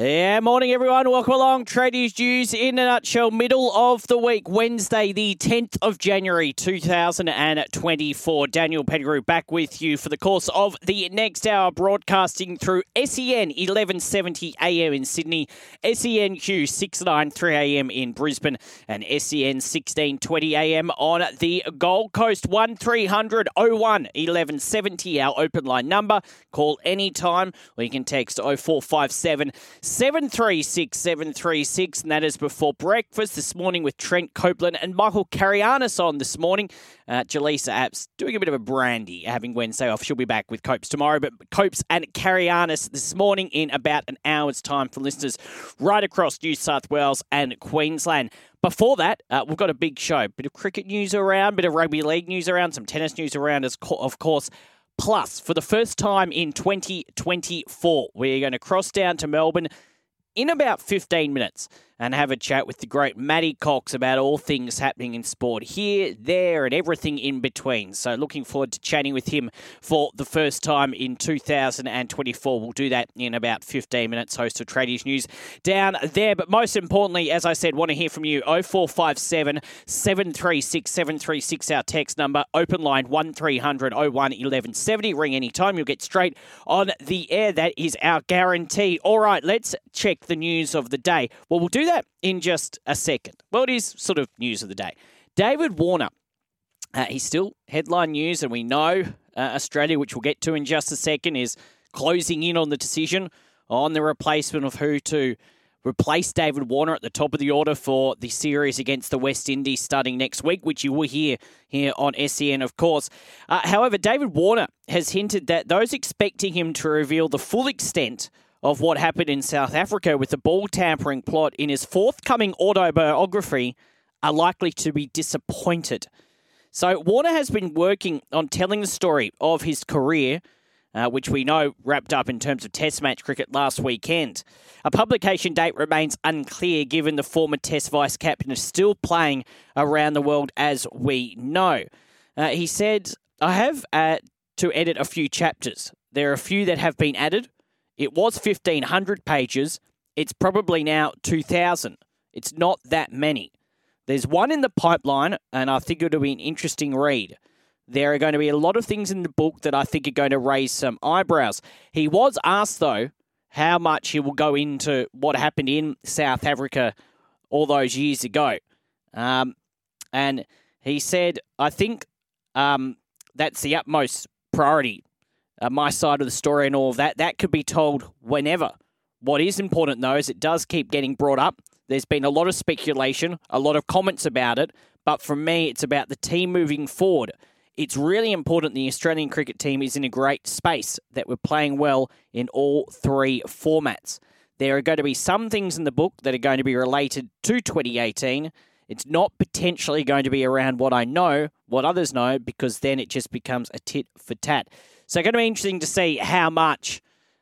Yeah, morning everyone. Welcome along. Tradies News in a nutshell. Middle of the week, Wednesday, the 10th of January, 2024. Daniel Pettigrew back with you for the course of the next hour, broadcasting through SEN 1170 AM in Sydney, SENQ 693 AM in Brisbane, and SEN 1620 AM on the Gold Coast. 1300 01 1170, our open line number. Call anytime or you can text 0457 736 736, and that is before breakfast this morning with Trent Copeland and Michael Carayannis on this morning. Uh, Jaleesa Apps doing a bit of a brandy, having Wednesday off. She'll be back with Copes tomorrow, but Copes and Carayannis this morning in about an hour's time for listeners right across New South Wales and Queensland. Before that, uh, we've got a big show. Bit of cricket news around, bit of rugby league news around, some tennis news around, as co- of course. Plus, for the first time in 2024, we're going to cross down to Melbourne in about 15 minutes and have a chat with the great Matty Cocks about all things happening in sport here, there, and everything in between. So, looking forward to chatting with him for the first time in 2024. We'll do that in about 15 minutes. Host of Tradies News down there. But most importantly, as I said, want to hear from you 0457 736 736, our text number, open line 1300 01 1170. Ring anytime, you'll get straight on the air. That is our guarantee. All right, let's check the news of the day. Well, we'll do that in just a second. Well, it is sort of news of the day. David Warner, uh, he's still headline news, and we know uh, Australia, which we'll get to in just a second, is closing in on the decision on the replacement of who to replace David Warner at the top of the order for the series against the West Indies starting next week, which you will hear here on SEN, of course. Uh, however, David Warner has hinted that those expecting him to reveal the full extent of what happened in South Africa with the ball tampering plot in his forthcoming autobiography are likely to be disappointed. So, Warner has been working on telling the story of his career, uh, which we know wrapped up in terms of Test match cricket last weekend. A publication date remains unclear given the former Test vice captain is still playing around the world, as we know. Uh, he said, I have uh, to edit a few chapters. There are a few that have been added, it was 1,500 pages. It's probably now 2,000. It's not that many. There's one in the pipeline, and I think it'll be an interesting read. There are going to be a lot of things in the book that I think are going to raise some eyebrows. He was asked, though, how much he will go into what happened in South Africa all those years ago. Um, and he said, I think um, that's the utmost priority uh, my side of the story and all of that. That could be told whenever. What is important, though, is it does keep getting brought up. There's been a lot of speculation, a lot of comments about it, but for me, it's about the team moving forward. It's really important the Australian cricket team is in a great space, that we're playing well in all three formats. There are going to be some things in the book that are going to be related to 2018. It's not potentially going to be around what I know, what others know, because then it just becomes a tit for tat. So, it's going to be interesting to see how much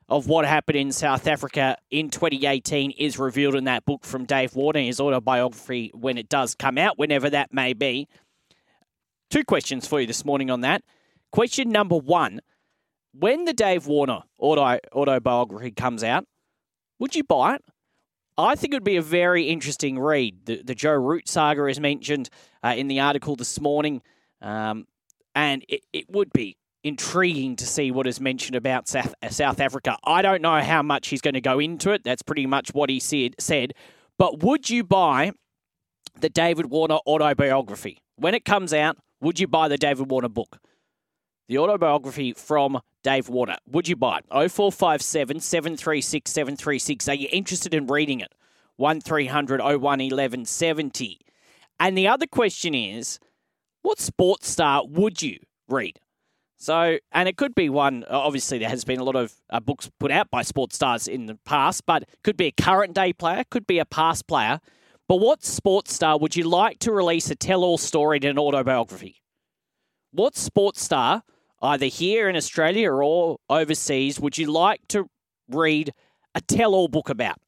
of what happened in South Africa in 2018 is revealed in that book from Dave Warner, his autobiography, when it does come out, whenever that may be. Two questions for you this morning on that. Question number one When the Dave Warner auto, autobiography comes out, would you buy it? I think it would be a very interesting read. The, the Joe Root saga is mentioned uh, in the article this morning, um, and it, it would be intriguing to see what is mentioned about South, uh, South Africa. I don't know how much he's going to go into it. That's pretty much what he said. Said, but would you buy the David Warner autobiography when it comes out? Would you buy the David Warner book, the autobiography from Dave Warner? Would you buy it? 0457 736 736. Are you interested in reading it? 1300 01 1170. And the other question is, what sports star would you read? So, and it could be one, obviously, there has been a lot of uh, books put out by sports stars in the past, but could be a current day player, could be a past player. But what sports star would you like to release a tell all story in an autobiography? What sports star, either here in Australia or overseas, would you like to read a tell all book about?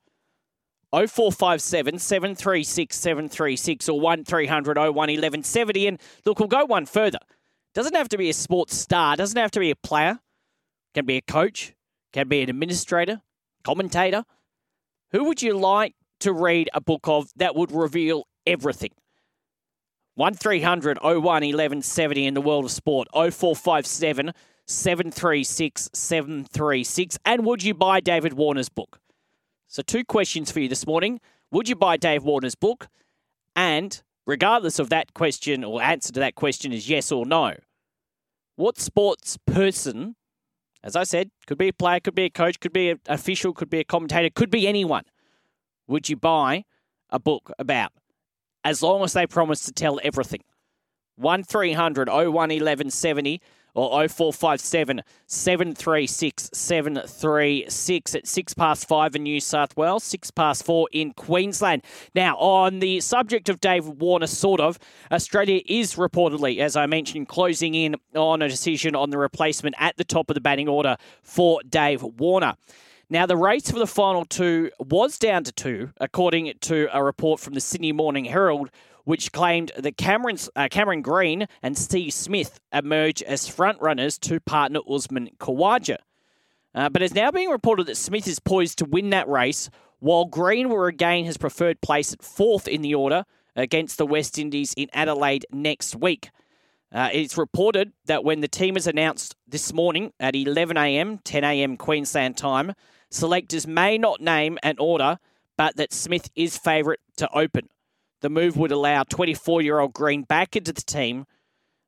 0457 736 736 or 1300 01 1170. And look, we'll go one further. Doesn't have to be a sports star, doesn't have to be a player, can be a coach, can be an administrator, commentator. Who would you like to read a book of that would reveal everything? 1300 01 1170 in the world of sport. 0457 736 736. And would you buy David Warner's book? So, two questions for you this morning. Would you buy Dave Warner's book? And regardless of that question or answer to that question is yes or no, what sports person, as I said, could be a player, could be a coach, could be an official, could be a commentator, could be anyone, would you buy a book about? As long as they promise to tell everything. 1300 01 1170 or 0457 736 736 at 6 past 5 in New South Wales, 6 past 4 in Queensland. Now, on the subject of Dave Warner, sort of, Australia is reportedly, as I mentioned, closing in on a decision on the replacement at the top of the batting order for Dave Warner. Now, the race for the final two was down to two, according to a report from the Sydney Morning Herald, which claimed that Cameron's, uh, Cameron Green and Steve Smith emerge as frontrunners to partner Usman Khawaja. Uh, but it's now being reported that Smith is poised to win that race, while Green will regain his preferred place at fourth in the order against the West Indies in Adelaide next week. Uh, it's reported that when the team is announced this morning at 11am, 10am Queensland time, selectors may not name an order, but that Smith is favourite to open. The move would allow 24 year old Green back into the team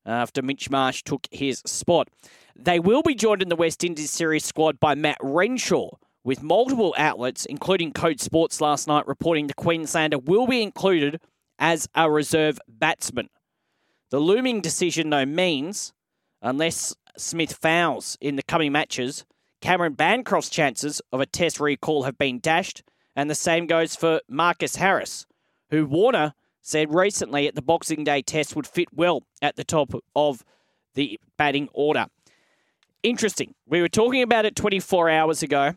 uh, after Mitch Marsh took his spot. They will be joined in the West Indies series squad by Matt Renshaw, with multiple outlets, including Code Sports last night, reporting the Queenslander will be included as a reserve batsman. The looming decision, though, means unless Smith fouls in the coming matches, Cameron Bancroft's chances of a test recall have been dashed, and the same goes for Marcus Harris, who Warner said recently at the Boxing Day test would fit well at the top of the batting order. Interesting. We were talking about it 24 hours ago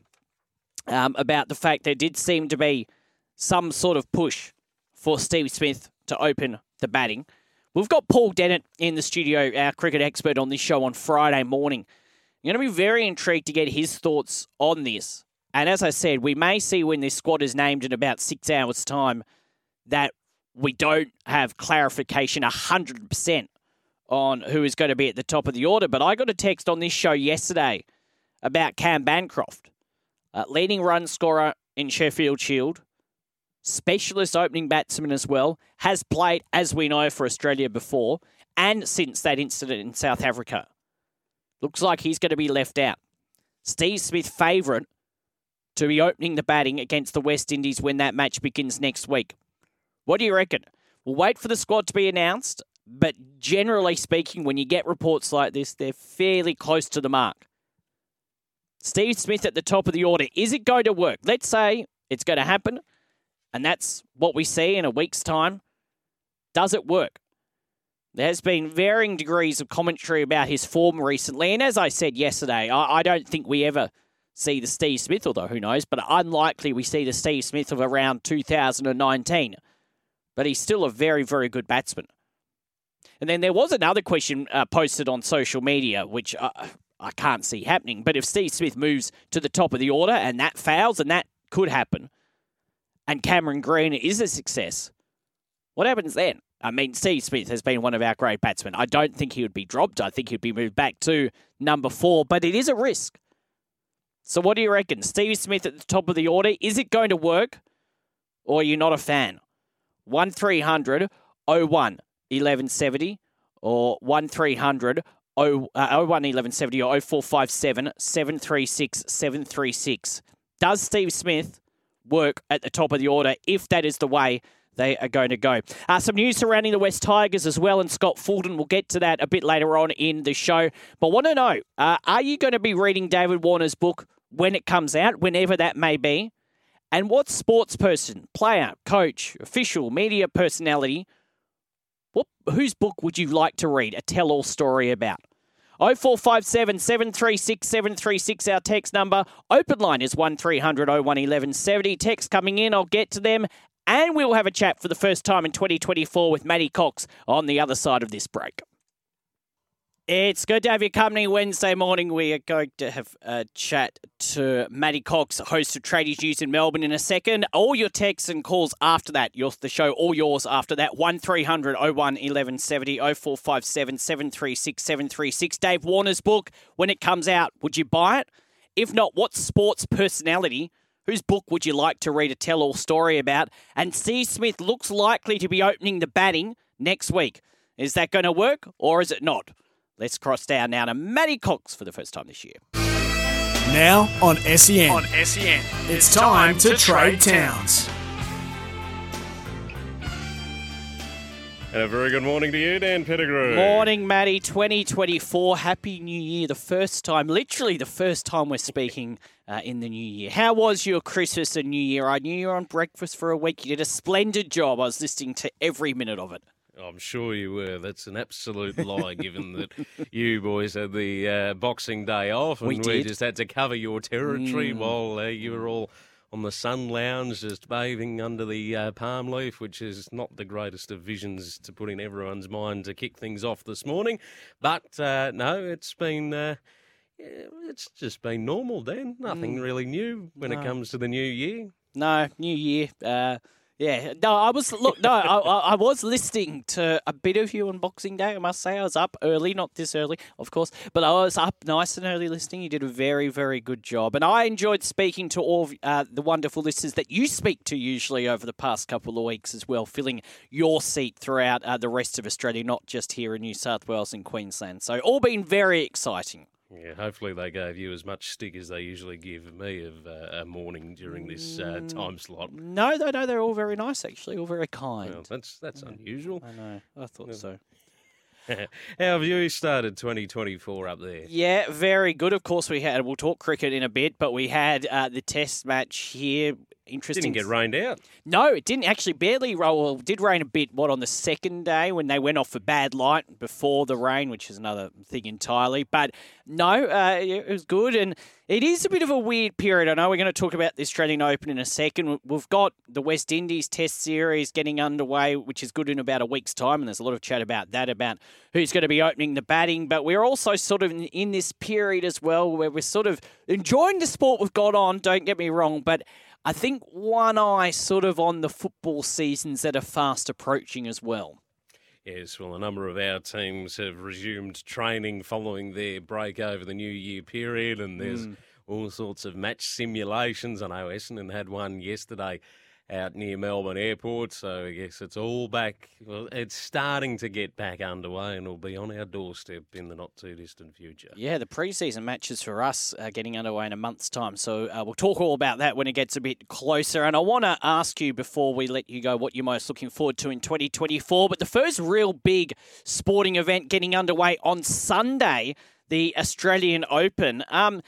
um, about the fact there did seem to be some sort of push for Steve Smith to open the batting. We've got Paul Dennett in the studio, our cricket expert on this show on Friday morning. I'm going to be very intrigued to get his thoughts on this. And as I said, we may see when this squad is named in about six hours' time that we don't have clarification 100% on who is going to be at the top of the order. But I got a text on this show yesterday about Cam Bancroft, uh, leading run scorer in Sheffield Shield, specialist opening batsman as well, has played, as we know, for Australia before and since that incident in South Africa. Looks like he's going to be left out. Steve Smith, favourite to be opening the batting against the West Indies when that match begins next week. What do you reckon? We'll wait for the squad to be announced, but generally speaking, when you get reports like this, they're fairly close to the mark. Steve Smith at the top of the order. Is it going to work? Let's say it's going to happen, and that's what we see in a week's time. Does it work? There has been varying degrees of commentary about his form recently, and as I said yesterday, I, I don't think we ever see the Steve Smith, although who knows, but unlikely we see the Steve Smith of around 2019 but he's still a very, very good batsman. And then there was another question uh, posted on social media, which uh, I can't see happening. But if Steve Smith moves to the top of the order and that fails, and that could happen, and Cameron Green is a success, what happens then? I mean, Steve Smith has been one of our great batsmen. I don't think he would be dropped. I think he'd be moved back to number four, but it is a risk. So, what do you reckon? Steve Smith at the top of the order, is it going to work? Or are you not a fan? 1300 01 1170 or 1300 01 1170 or 0457 736 736. Does Steve Smith work at the top of the order if that is the way they are going to go. Uh, some news surrounding the Wests Tigers as well, and Scott Fulton. We'll get to that a bit later on in the show. But want to know, uh, are you going to be reading David Warner's book when it comes out, whenever that may be? And what sports person, player, coach, official, media personality, what, whose book would you like to read a tell all story about? 0457 736 736, our text number. Open line is 1300 01 1170. Text coming in, I'll get to them. And we'll have a chat for the first time in 2024 with Matty Cocks on the other side of this break. It's good to have your company Wednesday morning. We are going to have a chat to Matty Cocks, host of Tradies News in Melbourne, in a second. All your texts and calls after that. Your, the show, all yours after that. 1300 01 1170 0457 736 736. Dave Warner's book, when it comes out, would you buy it? If not, what sports personality, whose book would you like to read a tell all story about? And C. Smith looks likely to be opening the batting next week. Is that going to work or is it not? Let's cross down now to Matty Cocks for the first time this year. Now on SEN. On SEN. It's time to trade towns. And a very good morning to you, Dan Pettigrew. Morning, Matty. 2024. Happy New Year. The first time, literally the first time we're speaking uh, in the new year. How was your Christmas and New Year? I knew you were on breakfast for a week. You did a splendid job. I was listening to every minute of it. I'm sure you were. That's an absolute lie, given that you boys had the uh, Boxing Day off, and We we, just had to cover your territory Mm. while uh, you were all on the sun lounge, just bathing under the uh, palm leaf, which is not the greatest of visions to put in everyone's mind to kick things off this morning. But uh, no, it's been. Uh, it's just been normal, Dan. Nothing really new when Mm. No. it comes to the new year. No, New Year. Yeah, no, I was look. No, I I was listening to a bit of you on Boxing Day. I must say, I was up early, not this early, of course, but I was up nice and early listening. You did a very, very good job, and I enjoyed speaking to all of, uh, the wonderful listeners that you speak to usually over the past couple of weeks as well, filling your seat throughout uh, the rest of Australia, not just here in New South Wales and Queensland. So all been very exciting. Yeah, hopefully they gave you as much stick as they usually give me of uh, a morning during this uh, Mm. time slot. No, no, no, they're all very nice actually, all very kind. Well, that's that's unusual. I know. I thought Yeah. so. How have you started 2024 up there? Yeah, very good. Of course, we had. We'll talk cricket in a bit, but we had uh, the Test match here. Interesting. Didn't get rained out. No, it didn't actually. Barely roll. Well, it did rain a bit. What on the second day when they went off for bad light before the rain, which is another thing entirely. But no, uh, it was good, and it is a bit of a weird period. I know we're going to talk about the Australian Open in a second. We've got the West Indies Test series getting underway, which is good in about a week's time, and there's a lot of chat about that about who's going to be opening the batting. But we're also sort of in, in this period as well where we're sort of enjoying the sport we've got on. Don't get me wrong, but I think one eye sort of on the football seasons that are fast approaching as well. Yes, well, a number of our teams have resumed training following their break over the New Year period, and there's Mm. all sorts of match simulations. I know Essendon had one yesterday out near Melbourne Airport, so I guess it's all back. Well, it's starting to get back underway, and will be on our doorstep in the not too distant future. Yeah, the preseason matches for us are getting underway in a month's time. So uh, we'll talk all about that when it gets a bit closer. And I want to ask you before we let you go what you're most looking forward to in 2024. But the first real big sporting event getting underway on Sunday, the Australian Open. Um,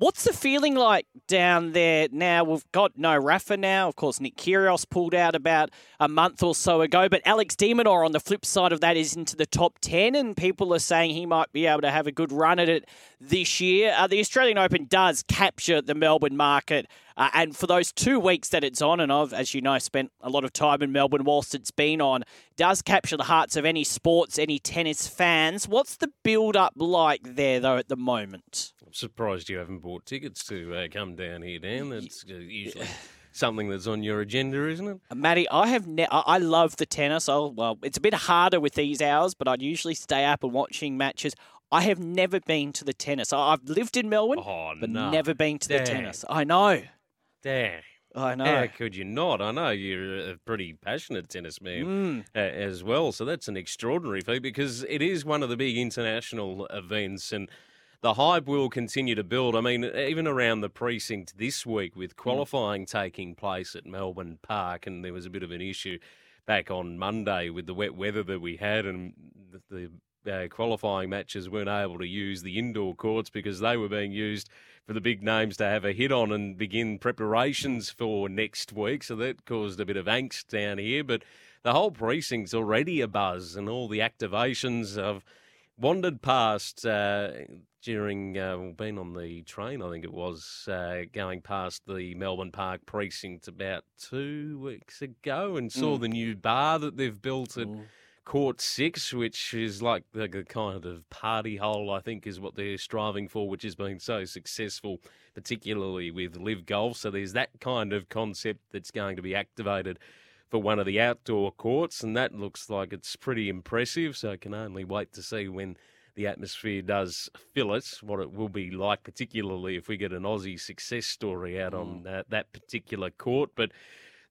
What's the feeling like down there now? We've got no Rafa now. Of course, Nick Kyrgios pulled out about a month or so ago. But Alex de Minaur on the flip side of that is into the top 10, and people are saying he might be able to have a good run at it this year. Uh, the Australian Open does capture the Melbourne market. Uh, and for those two weeks that it's on, and I've, as you know, spent a lot of time in Melbourne whilst it's been on, does capture the hearts of any sports, any tennis fans. What's the build up like there, though, at the moment? I'm surprised you haven't bought tickets to uh, come down here, Dan. That's uh, usually something that's on your agenda, isn't it? Matty, I have ne- I I love the tennis. Oh well, it's a bit harder with these hours, but I'd usually stay up and watching matches. I have never been to the tennis. I- I've lived in Melbourne, Oh, but no. never been to the tennis. I know. Dan. I know. How could you not? I know you're a pretty passionate tennis man Mm. uh, as well, so that's an extraordinary feat because it is one of the big international events. And the hype will continue to build. I mean, even around the precinct this week with Hmm. qualifying taking place at Melbourne Park, and there was a bit of an issue back on Monday with the wet weather that we had, and the, the uh, qualifying matches weren't able to use the indoor courts because they were being used for the big names to have a hit on and begin preparations for next week. So that caused a bit of angst down here, but the whole precinct's already a buzz, and all the activations have wandered past uh, during uh, been on the train. I think it was uh, going past the Melbourne Park precinct about two weeks ago, and saw Mm. the new bar that they've built at Court Six, which is like the, the kind of party hole. I think is what they're striving for, which has been so successful, particularly with LIV Golf. So there's that kind of concept that's going to be activated for one of the outdoor courts, and that looks like it's pretty impressive. So I can only wait to see when the atmosphere does fill it, what it will be like, particularly if we get an Aussie success story out on mm. that, that particular court. But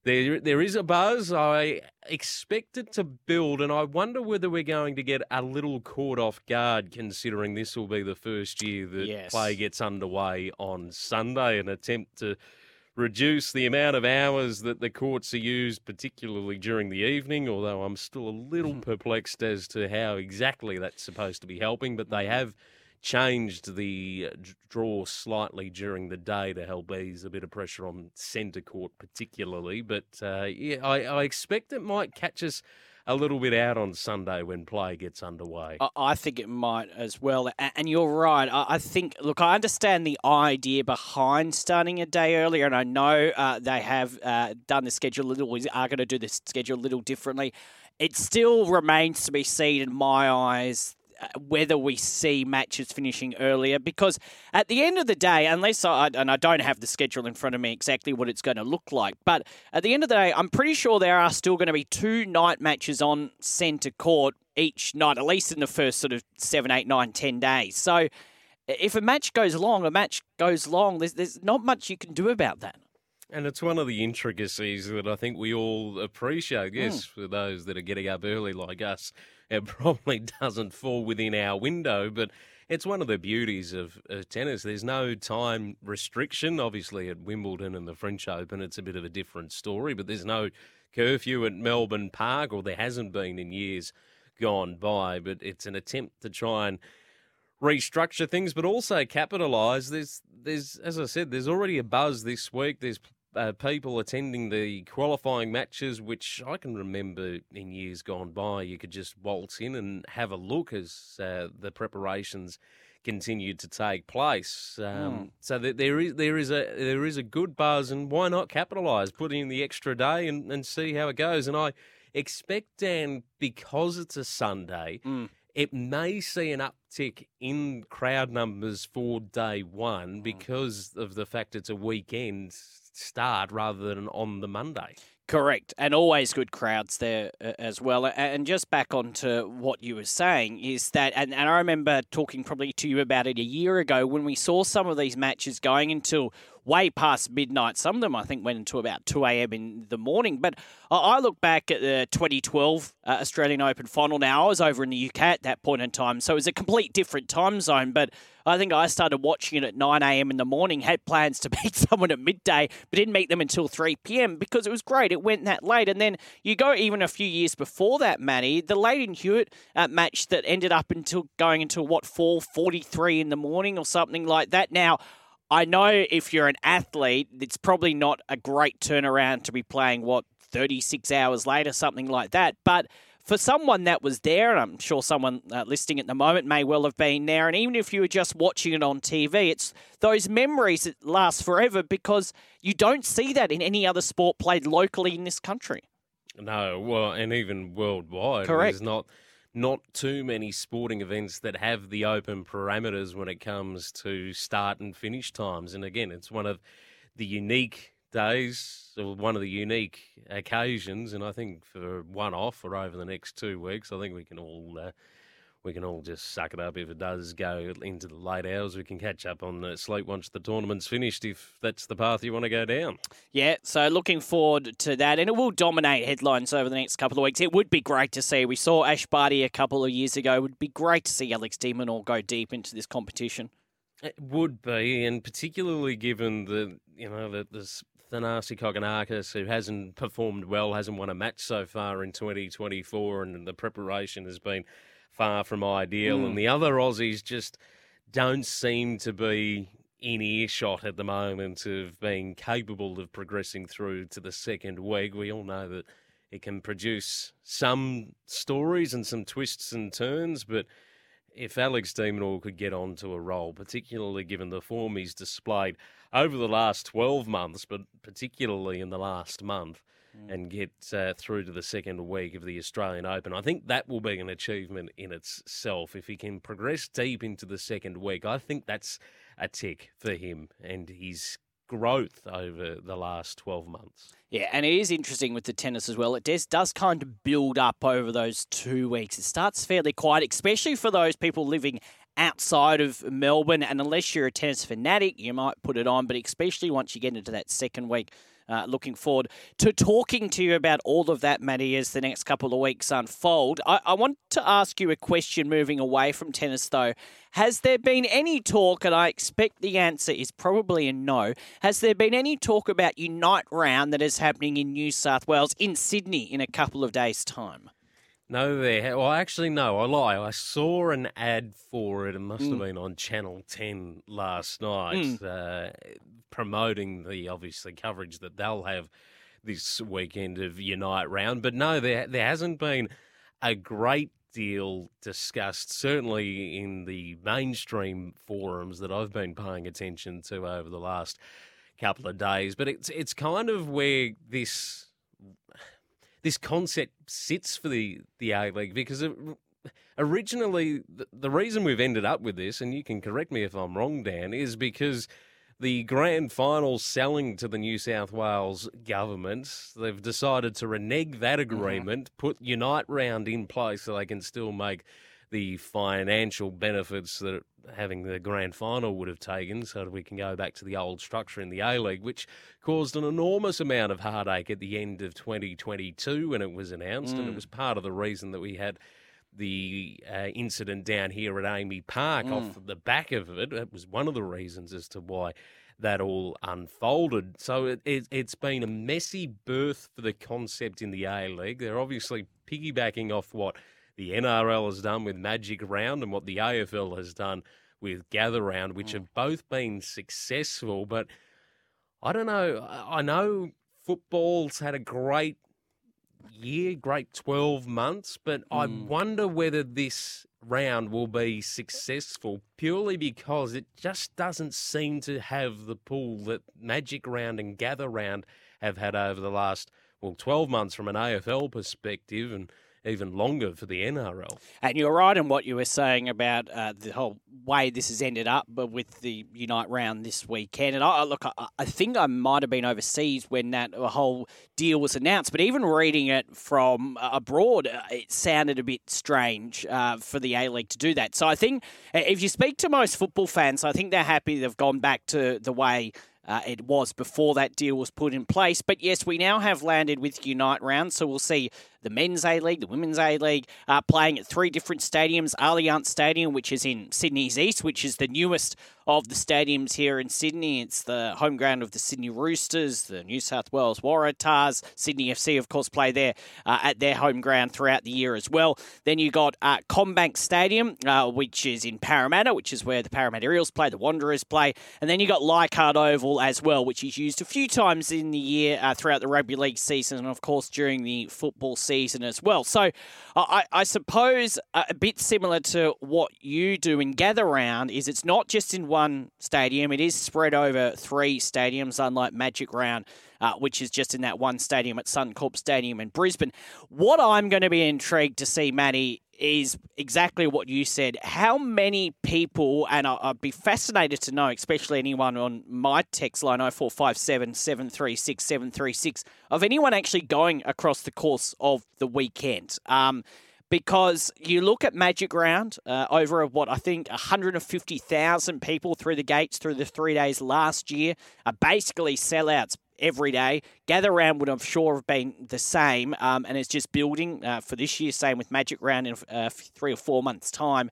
there, there is a buzz. I expect it to build, and I wonder whether we're going to get a little caught off guard, considering this will be the first year that Yes. play gets underway on Sunday. An attempt to reduce the amount of hours that the courts are used, particularly during the evening, although I'm still a little mm-hmm. perplexed as to how exactly that's supposed to be helping. But they have changed the uh, draw slightly during the day to help ease a bit of pressure on centre court, particularly. But uh, yeah, I, I expect it might catch us a little bit out on Sunday when play gets underway. I- think it might as well. And you're right. I think, look, I understand the idea behind starting a day earlier, and I know uh, they have uh, done the schedule a little, are going to do the schedule a little differently. It still remains to be seen, in my eyes, whether we see matches finishing earlier because at the end of the day unless I and I don't have the schedule in front of me exactly what it's going to look like but at the end of the day I'm pretty sure there are still going to be two night matches on centre court each night at least in the first sort of seven eight nine ten days so if a match goes long a match goes long there's, there's not much you can do about that And it's one of the intricacies that I think we all appreciate. Yes, mm. for those that are getting up early like us, it probably doesn't fall within our window, but it's one of the beauties of, of tennis. There's no time restriction. Obviously, at Wimbledon and the French Open, it's a bit of a different story, but there's no curfew at Melbourne Park, or there hasn't been in years gone by. But it's an attempt to try and restructure things, but also capitalise. There's, there's, as I said, there's already a buzz this week. There's uh, people attending the qualifying matches, which I can remember in years gone by. You could just waltz in and have a look as uh, the preparations continued to take place. Um, So that there is there is a there is a good buzz, and why not capitalise? Put in the extra day and, and see how it goes. And I expect Dan because it's a Sunday it may see an uptick in crowd numbers for day one because of the fact it's a weekend start rather than on the Monday. Correct, and always good crowds there uh, as well. And just back onto what you were saying is that, and, and I remember talking probably to you about it a year ago when we saw some of these matches going until way past midnight. Some of them, I think, went until about 2 a.m. in the morning. But I I look back at the 2012 uh, Australian Open final now. I was over in the UK at that point in time, so it was a complete different time zone. But I think I started watching it at 9 a.m. in the morning, had plans to meet someone at midday, but didn't meet them until 3 p.m. because it was great. It went that late. And then you go even a few years before that, Manny, the Lleyton Hewitt uh, match that ended up until going until what, 4.43 in the morning or something like that. Now, I know if you're an athlete, it's probably not a great turnaround to be playing, what, 36 hours later, something like that. But for someone that was there, and I'm sure someone uh, listening at the moment may well have been there, and even if you were just watching it on TV, it's those memories that last forever because you don't see that in any other sport played locally in this country. No, well, and even worldwide, Correct. there's not not too many sporting events that have the open parameters when it comes to start and finish times. And again, it's one of the unique days, or one of the unique occasions. And I think for one off or over the next two weeks, I think we can all uh, we can all just suck it up if it does go into the late hours. We can catch up on the sleep once the tournament's finished if that's the path you want to go down. Yeah, so looking forward to that. And it will dominate headlines over the next couple of weeks. It would be great to see. We saw Ash Barty a couple of years ago. It would be great to see Alex de Minaur go deep into this competition. It would be, and particularly given the you know the, the Thanasi Kokkinakis, who hasn't performed well, hasn't won a match so far in 2024, and the preparation has been far from ideal. Mm. And the other Aussies just don't seem to be in earshot at the moment of being capable of progressing through to the second week. We all know that it can produce some stories and some twists and turns, but if Alex de Minaur could get onto a roll, particularly given the form he's displayed over the last 12 months, but particularly in the last month, mm. and get uh, through to the second week of the Australian Open. I think that will be an achievement in itself. If he can progress deep into the second week, I think that's a tick for him and his growth over the last 12 months. Yeah, and it is interesting with the tennis as well. It does, does kind of build up over those two weeks. It starts fairly quiet, especially for those people living outside of Melbourne. And unless you're a tennis fanatic, you might put it on. But especially once you get into that second week, uh, looking forward to talking to you about all of that, Matty, as the next couple of weeks unfold. I, I want to ask you a question moving away from tennis, though. Has there been any talk, and I expect the answer is probably a no, has there been any talk about Unite Round that is happening in New South Wales, in Sydney, in a couple of days' time? No, there. Well, actually, no. I lie. I saw an ad for it. It must mm. have been on Channel Ten last night, mm. uh, promoting the obviously coverage that they'll have this weekend of Unite Round. But no, there there hasn't been a great deal discussed. Certainly in the mainstream forums that I've been paying attention to over the last couple of days. But it's it's kind of where this this concept sits for the the A League because it, originally the, the reason we've ended up with this, and you can correct me if I'm wrong, Dan, is because the grand final selling to the New South Wales government, they've decided to renege that mm-hmm. agreement, mm-hmm. put Unite Round in place so they can still make the financial benefits that having the grand final would have taken, so that we can go back to the old structure in the A League, which caused an enormous amount of heartache at the end of 2022 when it was announced, mm. and it mm. was part of the reason that we had the uh, incident down here at AAMI Park mm. off the back of it. It was one of the reasons as to why that all unfolded. So it, it, it's been a messy birth for the concept in the A League. They're obviously piggybacking off what the NRL has done with Magic Round and what the AFL has done with Gather Round, which mm. have both been successful. But I don't know. I know football's had a great year, great 12 months, but mm. I wonder whether this round will be successful purely because it just doesn't seem to have the pull that Magic Round and Gather Round have had over the last, well, 12 months from an AFL perspective. And even longer for the NRL. And you're right in what you were saying about uh, the whole way this has ended up, but with the Unite round this weekend. And I look, I, I think I might have been overseas when that whole deal was announced, but even reading it from abroad, uh, it sounded a bit strange uh, for the A League to do that. So I think uh, if you speak to most football fans, I think they're happy they've gone back to the way uh, it was before that deal was put in place. But yes, we now have landed with Unite round, so we'll see the men's A League, the women's A League, uh, playing at three different stadiums. Allianz Stadium, which is in Sydney's east, which is the newest of the stadiums here in Sydney. It's the home ground of the Sydney Roosters, the New South Wales Waratahs. Sydney FC, of course, play there uh, at their home ground throughout the year as well. Then you got uh, CommBank Stadium, uh, which is in Parramatta, which is where the Parramatta Eels play, the Wanderers play. And then you got Leichhardt Oval as well, which is used a few times in the year uh, throughout the rugby league season and, of course, during the football season as well. So I, I suppose a bit similar to what you do in Gather Round is it's not just in one stadium. It is spread over three stadiums, unlike Magic Round, uh, which is just in that one stadium at Suncorp Stadium in Brisbane. What I'm going to be intrigued to see, Matty, is exactly what you said. How many people, and I'd be fascinated to know, especially anyone on my text line 0457 736 736, of anyone actually going across the course of the weekend. Um, because you look at Magic Round uh, over what I think 150,000 people through the gates through the three days last year are basically sellouts every day. Gather Round would, I'm sure, have been the same, um, and it's just building uh, for this year. Same with Magic Round in uh, three or four months' time.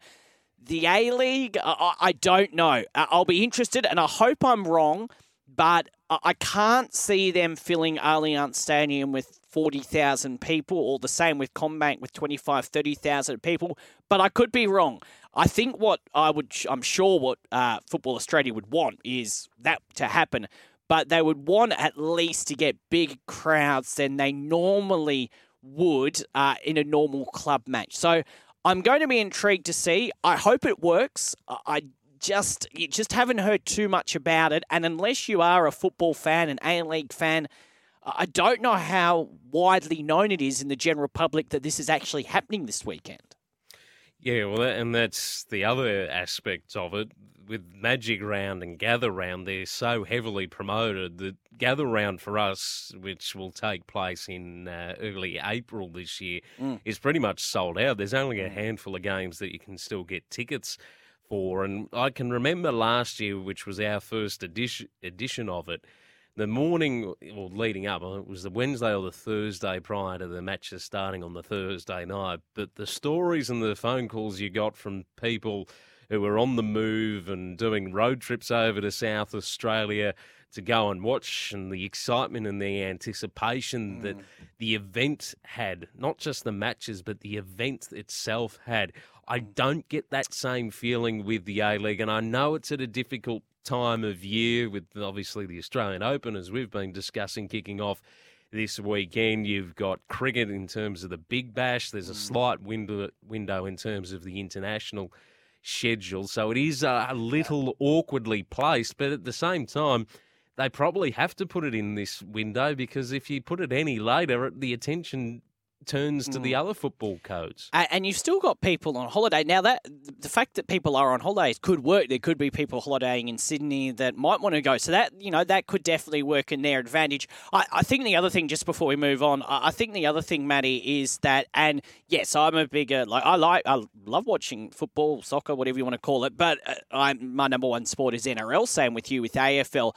The A League, I, I, don't know. I'll be interested, and I hope I'm wrong, but I can't see them filling Allianz Stadium with 40,000 people, or the same with CommBank with 25, 30,000 people. But I could be wrong. I think what I would, I'm sure what uh, Football Australia would want is that to happen but they would want at least to get big crowds than they normally would uh, in a normal club match. So I'm going to be intrigued to see. I hope it works. I just you just haven't heard too much about it, and unless you are a football fan, an A League fan. I don't know how widely known it is in the general public that this is actually happening this weekend. Yeah, well, and that's the other aspect of it with Magic Round and Gather Round, they're so heavily promoted that Gather Round for us, which will take place in uh, early April this year, mm. is pretty much sold out. There's only a mm. handful of games that you can still get tickets for. And I can remember last year, which was our first edition, edition of it, the morning or leading up, it was the Wednesday or the Thursday prior to the matches starting on the Thursday night. But the stories and the phone calls you got from people who were on the move and doing road trips over to South Australia to go and watch, and the excitement and the anticipation mm. that the event had, not just the matches, but the event itself had. I mm. don't get that same feeling with the A League, and I know it's at a difficult time of year with obviously the Australian Open, as we've been discussing, kicking off this weekend. You've got cricket in terms of the Big Bash. There's a mm. slight window window in terms of the international schedule. So it is a little awkwardly placed, but at the same time, they probably have to put it in this window because if you put it any later, the attention turns to mm. the other football codes. And you've still got people on holiday. Now that the fact that people are on holidays could work. There could be people holidaying in Sydney that might want to go. So that you know that could definitely work in their advantage. I, I think the other thing, just before we move on, I, I think the other thing, Matty, is that and yes, I'm a bigger like I like I love watching football, soccer, whatever you want to call it. But uh, I'm my number one sport is NRL. Same with you with AFL.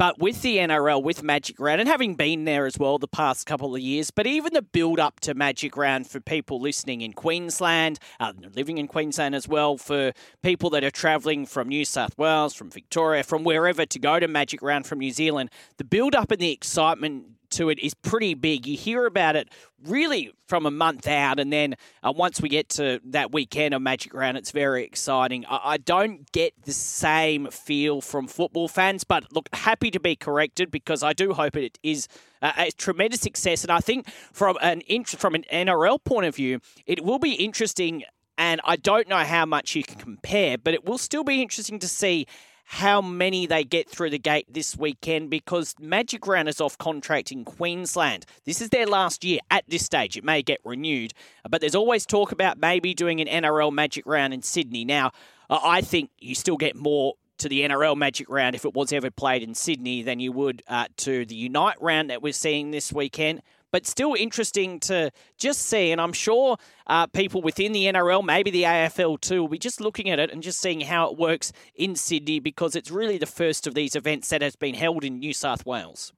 But with the NRL, with Magic Round, and having been there as well the past couple of years, but even the build up to Magic Round for people listening in Queensland, uh, living in Queensland as well, for people that are travelling from New South Wales, from Victoria, from wherever to go to Magic Round from New Zealand, the build up and the excitement to it is pretty big. You hear about it really from a month out, and then uh, once we get to that weekend of Magic Round, it's very exciting. I, I, don't get the same feel from football fans, but look, happy to be corrected because I do hope it is a tremendous success, and I think from an from an NRL point of view, it will be interesting. And I don't know how much you can compare, but it will still be interesting to see how many they get through the gate this weekend because Magic Round is off contract in Queensland. This is their last year at this stage. It may get renewed, but there's always talk about maybe doing an NRL Magic Round in Sydney. Now, I think you still get more to the NRL Magic Round if it was ever played in Sydney than you would uh, to the Unite Round that we're seeing this weekend but still interesting to just see. And I'm sure uh, people within the NRL, maybe the AFL too, will be just looking at it and just seeing how it works in Sydney because it's really the first of these events that has been held in New South Wales.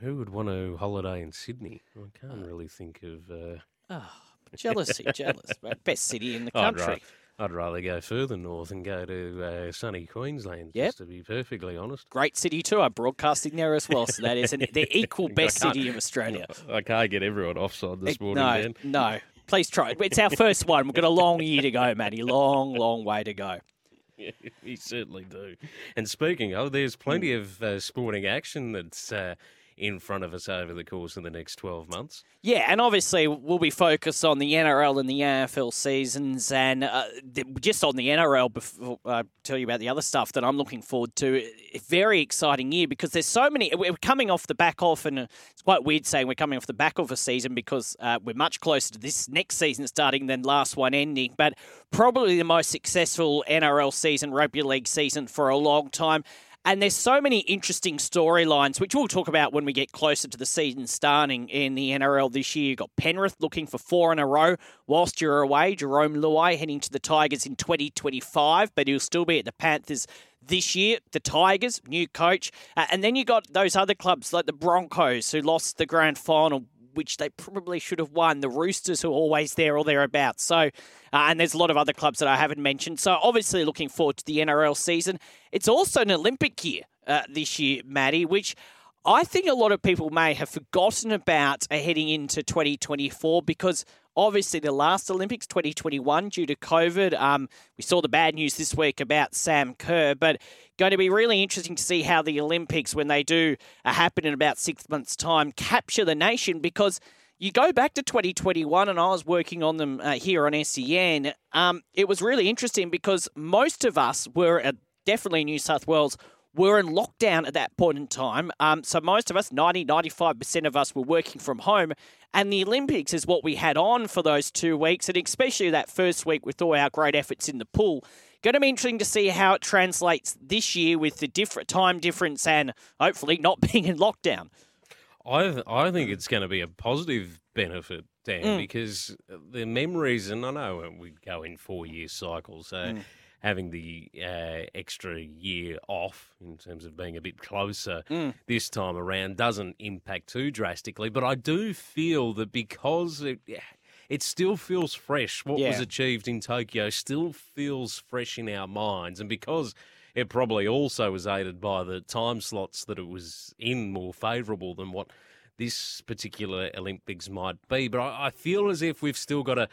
Who would want to holiday in Sydney? I can't really think of. Uh... Oh, jealousy, jealous. Best city in the country. I'd, I'd rather go further north and go to uh, sunny Queensland, yep. just to be perfectly honest. Great city too. I'm broadcasting there as well, so that is an, the equal best city of Australia. I can't get everyone offside this morning, no, Dan. No, please try. It's our first one. We've got a long year to go, Matty. Long, long way to go. Yeah, we certainly do. And speaking of, there's plenty mm. of uh, sporting action that's uh, in front of us over the course of the next 12 months. Yeah, and obviously we'll be focused on the NRL and the AFL seasons, and uh, just on the NRL. Before I tell you about the other stuff that I'm looking forward to, a very exciting year because there's so many. We're coming off the back off, and it's quite weird saying we're coming off the back of a season because uh, we're much closer to this next season starting than last one ending. But probably the most successful NRL season, rugby league season for a long time And there's so many interesting storylines, which we'll talk about when we get closer to the season starting in the NRL this year. You've got Penrith looking for four in a row whilst you're away. Jarome Luai heading to the Tigers in 2025, but he'll still be at the Panthers this year. The Tigers, new coach. Uh, and then you got those other clubs like the Broncos, who lost the grand final which they probably should have won. The Roosters, who are always there or thereabouts. So, uh, and there's a lot of other clubs that I haven't mentioned. So, obviously, looking forward to the NRL season. It's also an Olympic year uh, this year, Matty, which I think a lot of people may have forgotten about uh, heading into 2024 because obviously the last Olympics, 2021, due to COVID. Um, we saw the bad news this week about Sam Kerr, but going to be really interesting to see how the Olympics, when they do uh, happen in about six months' time, capture the nation because. You go back to 2021, and I was working on them uh, here on SEN. Um, it was really interesting because most of us were definitely New South Wales were in lockdown at that point in time. Um, so most of us, 90, 95% of us were working from home. And the Olympics is what we had on for those two weeks, and especially that first week with all our great efforts in the pool. Going to be interesting to see how it translates this year with the different time difference and hopefully not being in lockdown. I th- I think it's going to be a positive benefit, Dan, mm. because the memories, and I know we go in four year cycles, so mm having the uh, extra year off in terms of being a bit closer mm. this time around doesn't impact too drastically. But I do feel that because it, it still feels fresh, what yeah. was achieved in Tokyo still feels fresh in our minds. And because it probably also was aided by the time slots that it was in more favourable than what this particular Olympics might be. But I, I feel as if we've still got a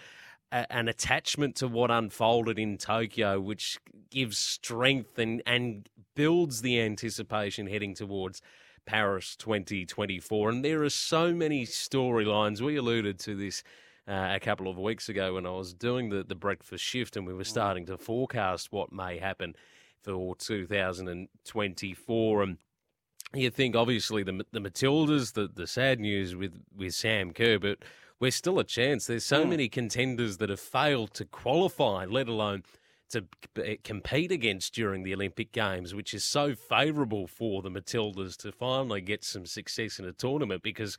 a, an attachment to what unfolded in Tokyo, which gives strength and, and builds the anticipation heading towards Paris 2024. And there are so many storylines. We alluded to this uh, a couple of weeks ago when I was doing the, the breakfast shift and we were starting to forecast what may happen for 2024. And you think, obviously, the, the Matildas, the, the sad news with, with Sam Kerr, but we're still a chance. There's so mm. many contenders that have failed to qualify, let alone to compete against during the Olympic Games, which is so favourable for the Matildas to finally get some success in a tournament because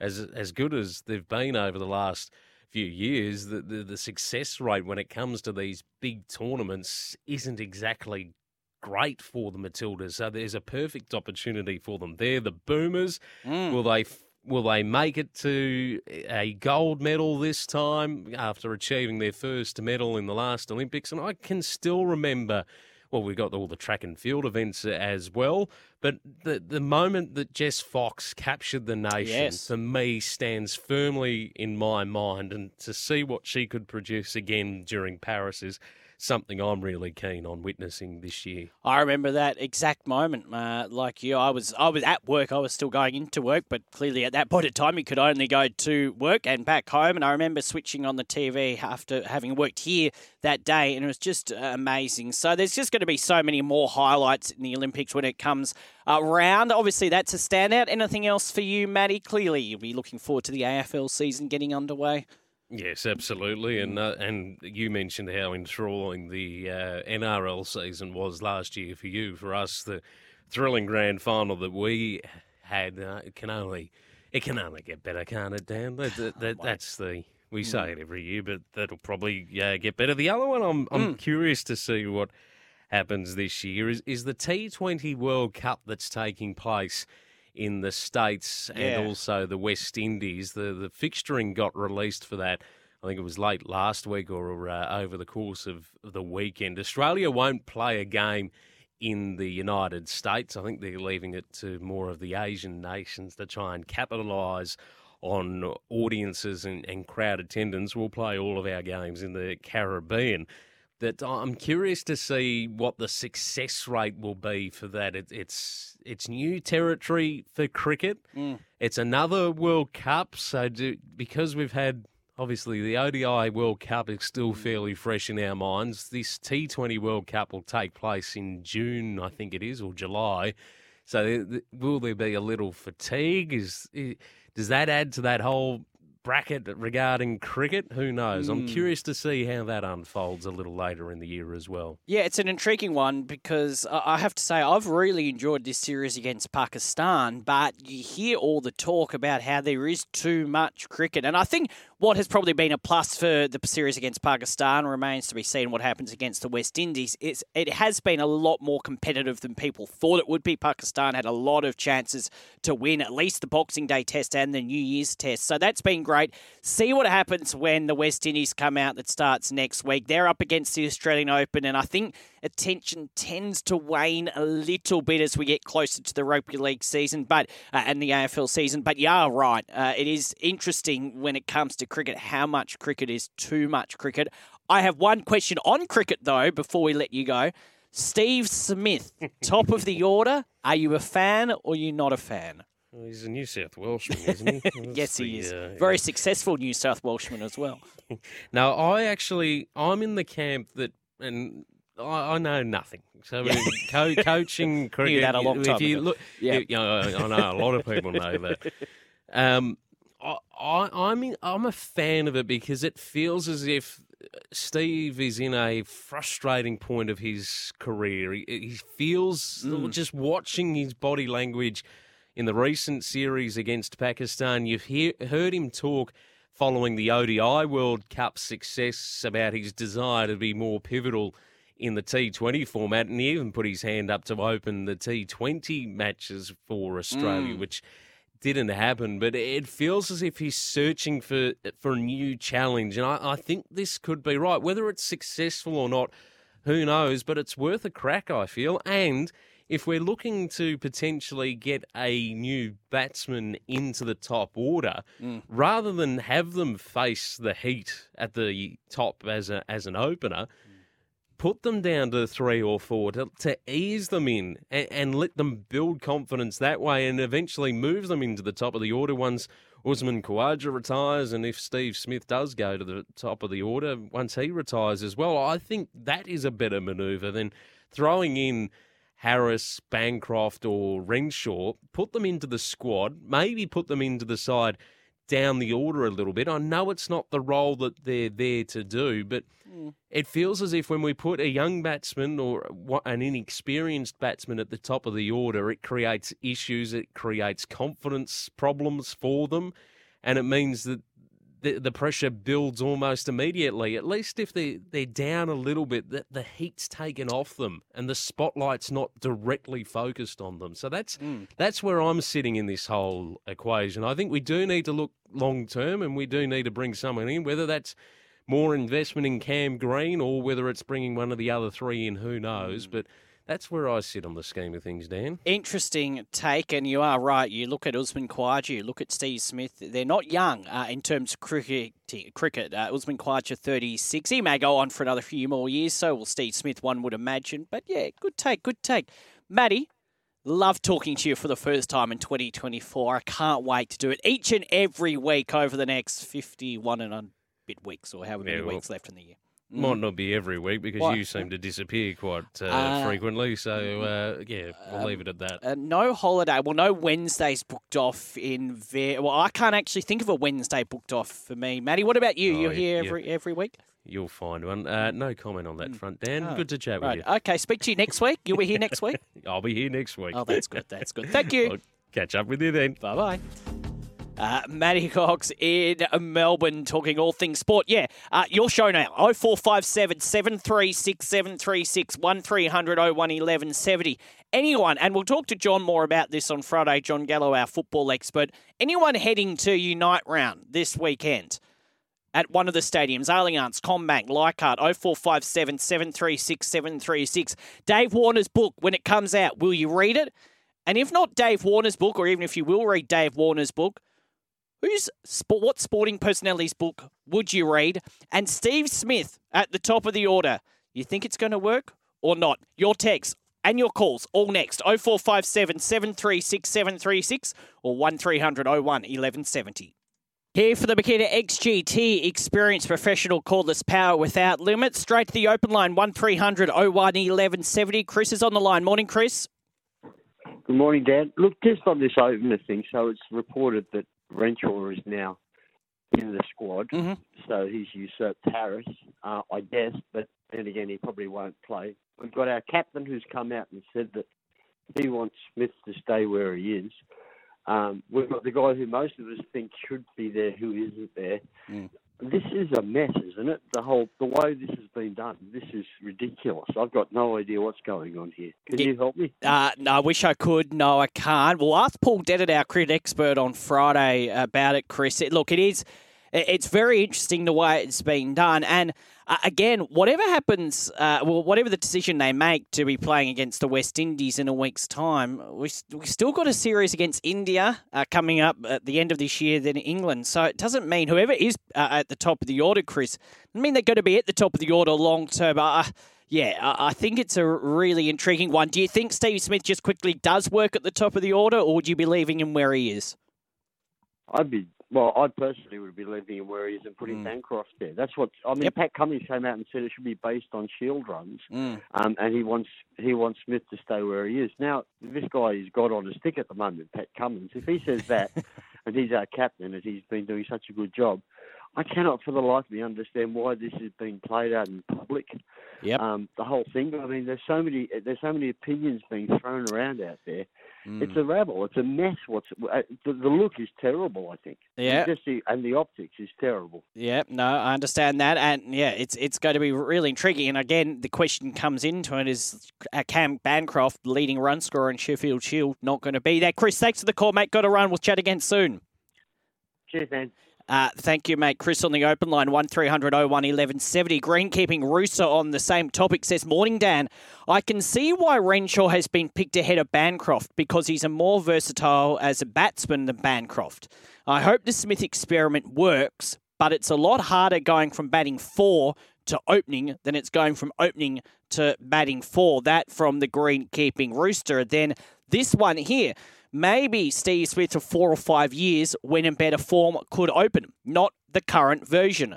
as as good as they've been over the last few years, the, the, the success rate when it comes to these big tournaments isn't exactly great for the Matildas. So there's a perfect opportunity for them. They're the boomers. Mm. Will they Will they make it to a gold medal this time after achieving their first medal in the last Olympics? And I can still remember, well, we got all the track and field events as well, but the the moment that Jess Fox captured the nation yes. for me stands firmly in my mind, and to see what she could produce again during Paris is something I'm really keen on witnessing this year. I remember that exact moment. Uh, like you, I was I was at work. I was still going into work, but clearly at that point in time, you could only go to work and back home. And I remember switching on the TV after having worked here that day, and it was just amazing. So there's just going to be so many more highlights in the Olympics when it comes around. Obviously, that's a standout. Anything else for you, Matty? Clearly, you'll be looking forward to the AFL season getting underway. Yes, absolutely, and uh, and you mentioned how enthralling the uh, NRL season was last year for you. For us, the thrilling grand final that we had uh, it can only it can only get better, can't it, Dan? That, that, that that's the we say mm. it every year, but that'll probably uh, get better. The other one, I'm I'm mm. curious to see what happens this year. Is is the T20 World Cup that's taking place? In the States yeah. and also the West Indies. The, the fixturing got released for that. I think it was late last week or uh, over the course of the weekend. Australia won't play a game in the United States. I think they're leaving it to more of the Asian nations to try and capitalise on audiences and, and crowd attendance. We'll play all of our games in the Caribbean that I'm curious to see what the success rate will be for that. It, it's it's new territory for cricket. Mm. It's another World Cup, so do, because we've had obviously the ODI World Cup is still mm. fairly fresh in our minds. This T20 World Cup will take place in June, I think it is, or July. So will there be a little fatigue? Is does that add to that whole bracket regarding cricket. Who knows? I'm Hmm. curious to see how that unfolds a little later in the year as well. Yeah, it's an intriguing one because I have to say I've really enjoyed this series against Pakistan, but you hear all the talk about how there is too much cricket. And I think what has probably been a plus for the series against Pakistan remains to be seen what happens against the West Indies. It's, it has been a lot more competitive than people thought it would be. Pakistan had a lot of chances to win at least the Boxing Day test and the New Year's test. So that's been great. See what happens when the West Indies come out that starts next week. They're up against the Australian Open, and I think attention tends to wane a little bit as we get closer to the rugby league season, but uh, and the AFL season. But yeah, right. Uh, it is interesting when it comes to cricket how much cricket is too much cricket. I have one question on cricket though before we let you go. Steve Smith, top of the order. Are you a fan or are you not a fan? Well, he's a New South Welshman, isn't he? Yes, he is. uh, Very successful New South Welshman as well. now, I actually I'm in the camp that, and I, I know nothing. So co- coaching cricket. that a long if time you ago. Look, Yeah. you know, I I know a lot of people know that. Um, I, I I'm in, I'm a fan of it because it feels as if Steve is in a frustrating point of his career. He, he feels Mm. just watching his body language in the recent series against Pakistan. You've hear, heard him talk following the ODI World Cup success about his desire to be more pivotal in the T20 format, and he even put his hand up to open the T20 matches for Australia, which didn't happen. But it feels as if he's searching for for a new challenge, and I, I think this could be right. Whether it's successful or not, who knows? But it's worth a crack, I feel, and. If we're looking to potentially get a new batsman into the top order, hmm. rather than have them face the heat at the top as a, as an opener, put them down to three or four to, to ease them in and, and let them build confidence that way and eventually move them into the top of the order once Usman Khawaja retires and if Steve Smith does go to the top of the order once he retires as well. I think that is a better manoeuvre than throwing in Harris, Bancroft, or Renshaw, put them into the squad, maybe put them into the side down the order a little bit. I know it's not the role that they're there to do, but mm. it feels as if when we put a young batsman or an inexperienced batsman at the top of the order, it creates issues, it creates confidence problems for them, and it means that the, the pressure builds almost immediately. At least if they, they're down a little bit, the, the heat's taken off them and the spotlight's not directly focused on them. So that's mm. that's where I'm sitting in this whole equation. I think we do need to look long term and we do need to bring someone in, whether that's more investment in Cam Green or whether it's bringing one of the other three in, who knows. Mm. But that's where I sit on the scheme of things, Dan. Interesting take, and you are right. You look at Usman Khawaja, you look at Steve Smith. They're not young uh, in terms of cricket. Cricket. Uh, Usman Khawaja, 36. He may go on for another few more years. So will Steve Smith, one would imagine. But yeah, good take, good take. Matty, love talking to you for the first time in 2024. I can't wait to do it each and every week over the next 51 and a bit weeks, or however many Yeah, well, weeks left in the year. Might not be every week because Why? you seem to disappear quite uh, Uh, frequently. So, uh, yeah, we'll leave it at that. Uh, no holiday. Well, no Wednesdays booked off in ver- Well, I can't actually think of a Wednesday booked off for me. Matty, what about you? Oh, You're here yeah. every every week. You'll find one. Uh, no comment on that front, Dan. Good to chat Mm. Right. with you. Okay. Speak to you next week. You'll be here next week. I'll be here next week. Oh, that's good. That's good. Thank you. I'll catch up with you then. Bye bye. Uh, Matty Cocks in Melbourne talking all things sport. Yeah, uh, your show now 0457 736 736 1300 01 1170. Anyone, and we'll talk to John more about this on Friday, John Gallo, our football expert. Anyone heading to Unite Round this weekend at one of the stadiums, Allianz, CommBank, Leichhardt, 0457 736 736. Dave Warner's book, when it comes out, will you read it? And if not Dave Warner's book, or even if you will read Dave Warner's book, who's what sporting personality's book would you read? And Steve Smith at the top of the order. You think it's going to work or not? Your text and your calls all next 0457 736 736 or 1300 01 1170. Here for the Makita XGT Experience Professional Cordless Power Without Limits. Straight to the open line 1300 01 1170. Chris is on the line. Morning, Chris. Good morning, Dan. Look, just on this opener thing, so it's reported that Renshaw is now in the squad, Mhm. so he's usurped Harris, uh, I guess. But then again, he probably won't play. We've got our captain who's come out and said that he wants Smith to stay where he is. Um, we've got the guy who most of us think should be there, who isn't there. Mm. This is a mess, isn't it? The whole the way this has been done. This is ridiculous. I've got no idea what's going on here. Can Yeah. you help me? Uh, no, I wish I could. No, I can't. We'll ask Paul Dennett, our cricket expert, on Friday about it, Chris. It- Look, it is. It's very interesting the way it's been done, and uh, again, whatever happens, uh, well, whatever the decision they make to be playing against the West Indies in a week's time, we we still got a series against India uh, coming up at the end of this year, then England. So it doesn't mean whoever is uh, at the top of the order, Chris, doesn't mean they're going to be at the top of the order long term. Uh, yeah, I I think it's a really intriguing one. Do you think Steve Smith just quickly does work at the top of the order, or would you be leaving him where he is? I'd be well. I personally would be leaving him where he is and putting Mm. Bancroft there. That's what I mean. Yep. Pat Cummins came out and said it should be based on shield runs, Mm. um, and he wants he wants Smith to stay where he is. Now this guy is got on a stick at the moment, Pat Cummins. If he says that, and he's our captain, and he's been doing such a good job, I cannot for the life of me understand why this is being played out in public. Yep. Um, the whole thing. I mean, there's so many there's so many opinions being thrown around out there. Mm. It's a rabble. It's a mess. What's uh, the, the look is terrible. I think. Yeah. Just the, and the optics is terrible. Yeah, no, I understand that, and yeah, it's it's going to be really intriguing. And again, the question comes into it: Is uh, Cam Bancroft, leading run scorer in Sheffield Shield, not going to be there? Chris, thanks for the call, mate. Got to run. We'll chat again soon. Cheers, man. Uh, thank you, mate. Chris on the open line, 1300 01 1170. Greenkeeping Rooster on the same topic says, Morning, Dan. I can see why Renshaw has been picked ahead of Bancroft because he's a more versatile as a batsman than Bancroft. I hope the Smith experiment works, but it's a lot harder going from batting four to opening than it's going from opening to batting four. That from the Greenkeeping Rooster. Then this one here. Maybe Steve Smith for four or five years when in better form could open, not the current version.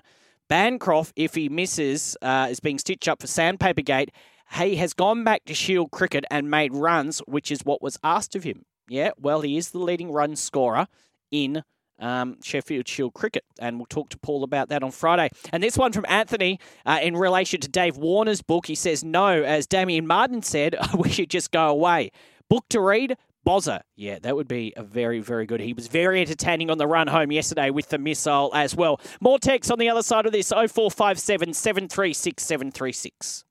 Bancroft, if he misses, uh, is being stitched up for Sandpaper Gate. He has gone back to Shield cricket and made runs, which is what was asked of him. Yeah, well, he is the leading run scorer in um, Sheffield Shield cricket, and we'll talk to Paul about that on Friday. And this one from Anthony uh, in relation to Dave Warner's book. He says, No, as Damien Martyn said, we should just go away. Book to read, Bozza. Yeah, that would be a very, very good. He was very entertaining on the run home yesterday with the missile as well. More text on the other side of this 0457 736 736.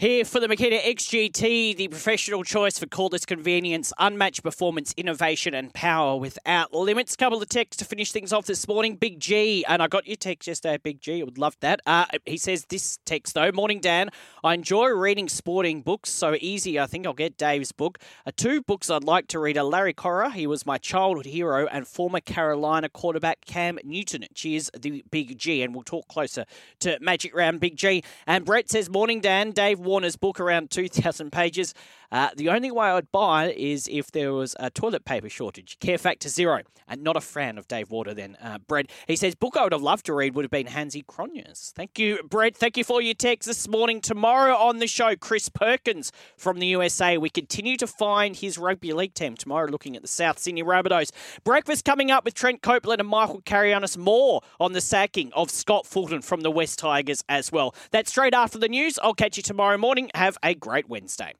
Here for the Makita XGT, the professional choice for cordless convenience, unmatched performance, innovation, and power without limits. Couple of texts to finish things off this morning. Big G, and I got your text yesterday, Big G. I would love that. Uh, he says this text though, morning Dan. I enjoy reading sporting books, so easy. I think I'll get Dave's book. Uh, two books I'd like to read are Larry Corowa. He was my childhood hero, and former Carolina quarterback Cam Newton. Cheers, the Big G, and we'll talk closer to Magic Round Big G. And Brett says, morning Dan. Dave Warner's book around 2,000 pages. Uh, the only way I'd buy is if there was a toilet paper shortage. Care factor zero. And not a fan of Dave Water then, uh, Brett. He says, book I would have loved to read would have been Hansie Cronje's. Thank you, Brett. Thank you for your text this morning. Tomorrow on the show, Chris Perkins from the USA. We continue to find his rugby league team tomorrow looking at the South Sydney Rabbitohs. Breakfast coming up with Trent Copeland and Michael Carayannis. More on the sacking of Scott Fulton from the Wests Tigers as well. That's straight after the news. I'll catch you tomorrow morning. Have a great Wednesday.